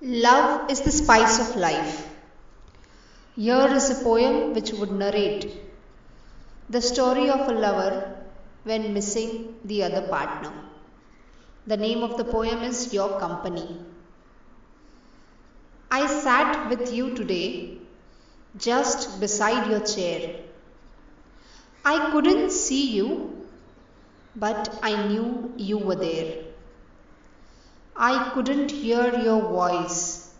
Love is the spice of life. Here is a poem which would narrate the story of a lover when missing the other partner. The name of the poem is Your Company. I sat with you today just beside your chair. I couldn't see you, but I knew you were there. I couldn't hear your voice,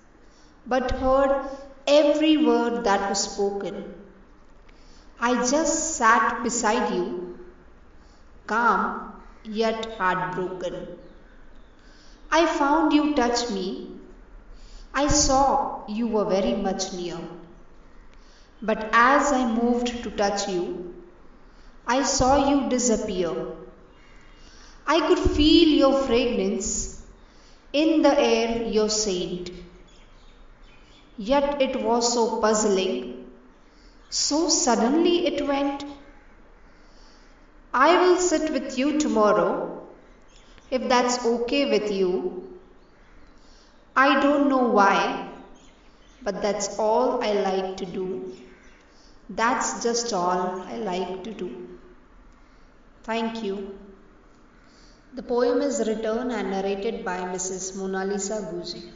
but heard every word that was spoken. I just sat beside you, calm yet heartbroken. I found you touch me. I saw you were very much near. But as I moved to touch you, I saw you disappear. I could feel your fragrance in the air your saint. Yet it was so puzzling, so suddenly it went. I will sit with you tomorrow, if that's okay with you. I don't know why, but that's all I like to do. That's just all I like to do. Thank you. The poem is written and narrated by Mrs. Mona Lisa Guji.